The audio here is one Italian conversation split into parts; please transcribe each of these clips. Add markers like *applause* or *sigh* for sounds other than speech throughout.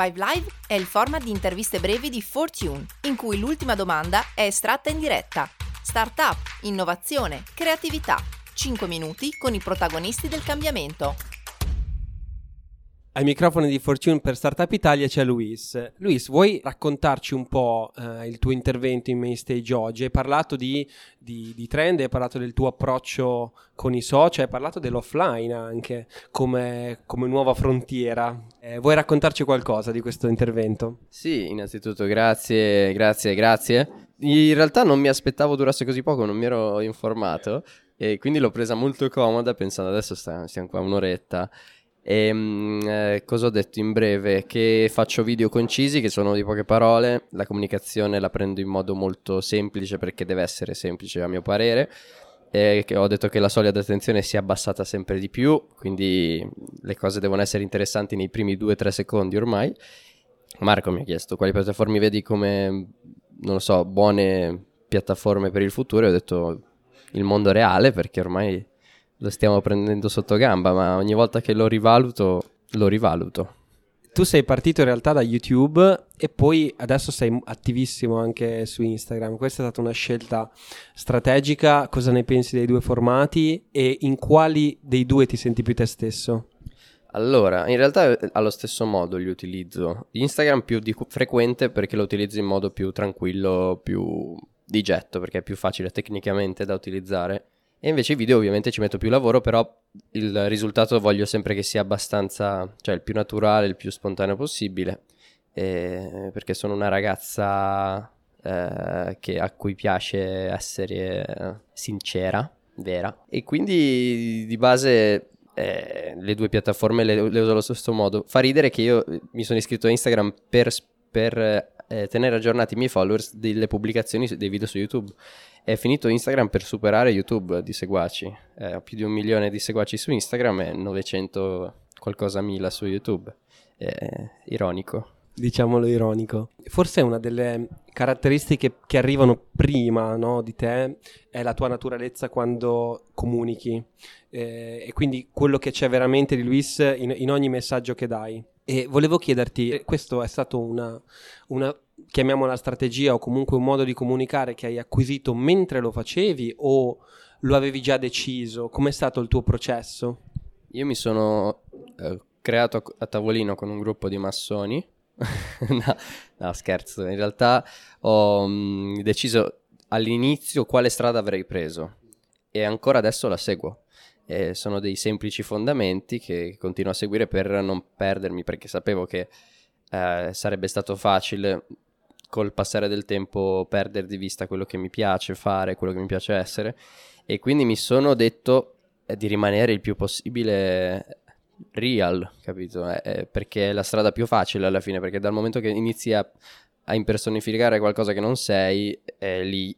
Five Live è il format di interviste brevi di Fortune, in cui l'ultima domanda è estratta in diretta. Startup, innovazione, creatività. 5 minuti con i protagonisti del cambiamento. Ai microfoni di Fortune per Startup Italia c'è Luis. Luis, vuoi raccontarci un po' eh, il tuo intervento in main stage oggi? Hai parlato di, di, di, trend, hai parlato del tuo approccio con i social, hai parlato dell'offline anche come, come nuova frontiera. Eh, vuoi raccontarci qualcosa di questo intervento? Sì, innanzitutto grazie, grazie, grazie. In realtà non mi aspettavo durasse così poco, non mi ero informato e quindi l'ho presa molto comoda pensando adesso stiamo qua un'oretta e, ehm, eh, cosa ho detto in breve? Che faccio video concisi, che sono di poche parole, la comunicazione la prendo in modo molto semplice perché deve essere semplice a mio parere. E ho detto che la soglia di attenzione si è abbassata sempre di più, quindi le cose devono essere interessanti nei primi 2-3 secondi ormai. Marco mi ha chiesto quali piattaforme vedi come, non lo so, buone piattaforme per il futuro e ho detto il mondo reale perché ormai lo stiamo prendendo sotto gamba, ma ogni volta che lo rivaluto, lo rivaluto. Tu sei partito in realtà da YouTube e poi adesso sei attivissimo anche su Instagram. Questa è stata una scelta strategica. Cosa ne pensi dei due formati e in quali dei due ti senti più te stesso? Allora, in realtà eh, allo stesso modo li utilizzo. Instagram più di frequente perché lo utilizzo in modo più tranquillo, più di getto, perché è più facile tecnicamente da utilizzare e invece i video ovviamente ci metto più lavoro, però il risultato voglio sempre che sia abbastanza, cioè il più naturale, il più spontaneo possibile, eh, perché sono una ragazza eh, che, a cui piace essere sincera, vera, e quindi di base eh, le due piattaforme le, le, uso allo stesso modo. Fa ridere che io mi sono iscritto a Instagram per, per eh, tenere aggiornati i miei followers delle pubblicazioni dei video su YouTube è finito Instagram per superare YouTube di seguaci. Eh, ho più di un milione di seguaci su Instagram e 900 qualcosa mila su YouTube. È ironico. Diciamolo ironico. Forse una delle caratteristiche che arrivano prima no, di te è la tua naturalezza quando comunichi eh, e quindi quello che c'è veramente di Luis in, in ogni messaggio che dai. E volevo chiederti, questo è stato una, una chiamiamola strategia o comunque un modo di comunicare che hai acquisito mentre lo facevi o lo avevi già deciso? Com'è stato il tuo processo? Io mi sono eh, creato a tavolino con un gruppo di massoni. *laughs* no, no, scherzo, in realtà ho mh, mm, deciso all'inizio quale strada avrei preso e ancora adesso la seguo. E sono dei semplici fondamenti che continuo a seguire per non perdermi perché sapevo che eh, sarebbe stato facile col passare del tempo perdere di vista quello che mi piace fare, quello che mi piace essere e quindi mi sono detto eh, di rimanere il più possibile real, capito? Eh, eh, perché è la strada più facile alla fine, perché dal momento che inizi a, a impersonificare qualcosa che non sei, eh, lì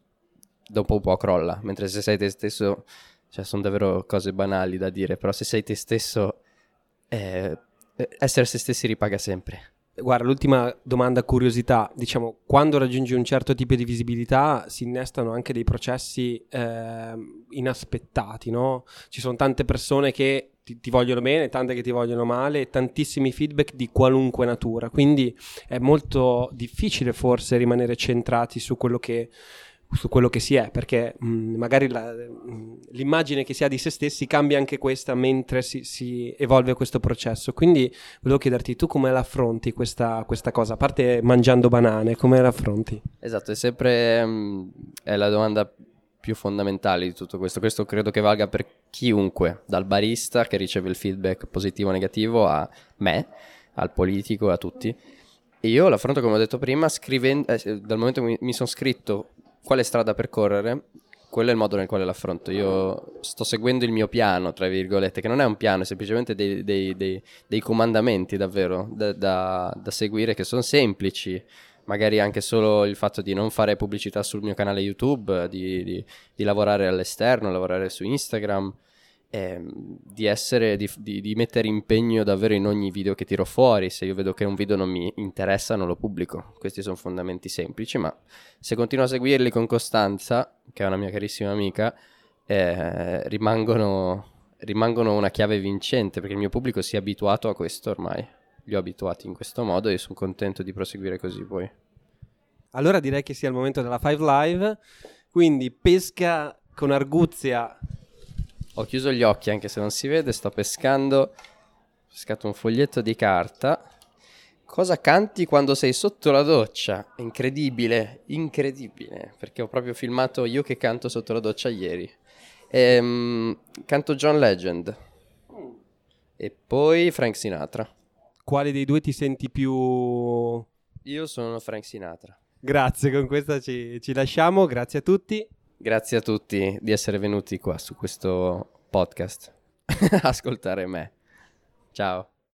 dopo un po' crolla, mentre se sei te stesso, cioè sono davvero cose banali da dire, però se sei te stesso, eh, essere se stessi ripaga sempre. Guarda, l'ultima domanda curiosità, diciamo, quando raggiungi un certo tipo di visibilità si innestano anche dei processi eh, inaspettati, no? Ci sono tante persone che ti, ti, vogliono bene, tante che ti vogliono male, tantissimi feedback di qualunque natura, quindi è molto difficile forse rimanere centrati su quello che su quello che si è, perché mh, mm, magari la, mh, mm, l'immagine che si ha di se stessi cambia anche questa mentre si, si, evolve questo processo. Quindi volevo chiederti tu come la affronti questa, questa cosa, a parte mangiando banane, come la affronti? Esatto, è sempre mh, mm, è la domanda più fondamentale di tutto questo. Questo credo che valga per chiunque, dal barista che riceve il feedback positivo o negativo a me, al politico, a tutti. Io l'affronto, come ho detto prima, scrivendo, eh, dal momento che mi, mi sono scritto quale strada percorrere, quello è il modo nel quale l'affronto. Io sto seguendo il mio piano, tra virgolette, che non è un piano, è semplicemente dei, dei, dei, dei comandamenti davvero da, da, da, seguire che sono semplici. Magari anche solo il fatto di non fare pubblicità sul mio canale YouTube, di, di, di lavorare all'esterno, lavorare su Instagram eh, di, essere, di, di, di, mettere impegno davvero in ogni video che tiro fuori. Se io vedo che un video non mi interessa, non lo pubblico. Questi sono fondamenti semplici, ma se continuo a seguirli con costanza, che è una mia carissima amica, eh, rimangono, rimangono una chiave vincente perché il mio pubblico si è abituato a questo ormai. li ho abituati in questo modo e sono contento di proseguire così poi. Allora direi che sia il momento della Five Live, quindi pesca con arguzia. Ho chiuso gli occhi anche se non si vede, sto pescando, ho pescato un foglietto di carta. Cosa canti quando sei sotto la doccia? Incredibile, incredibile, perché ho proprio filmato io che canto sotto la doccia ieri. Ehm, canto John Legend e poi Frank Sinatra. Quale dei due ti senti più... Io sono Frank Sinatra. Grazie, con questa ci, ci lasciamo, grazie a tutti. Grazie a tutti di essere venuti qua su questo podcast. *laughs* Ascoltare me. Ciao.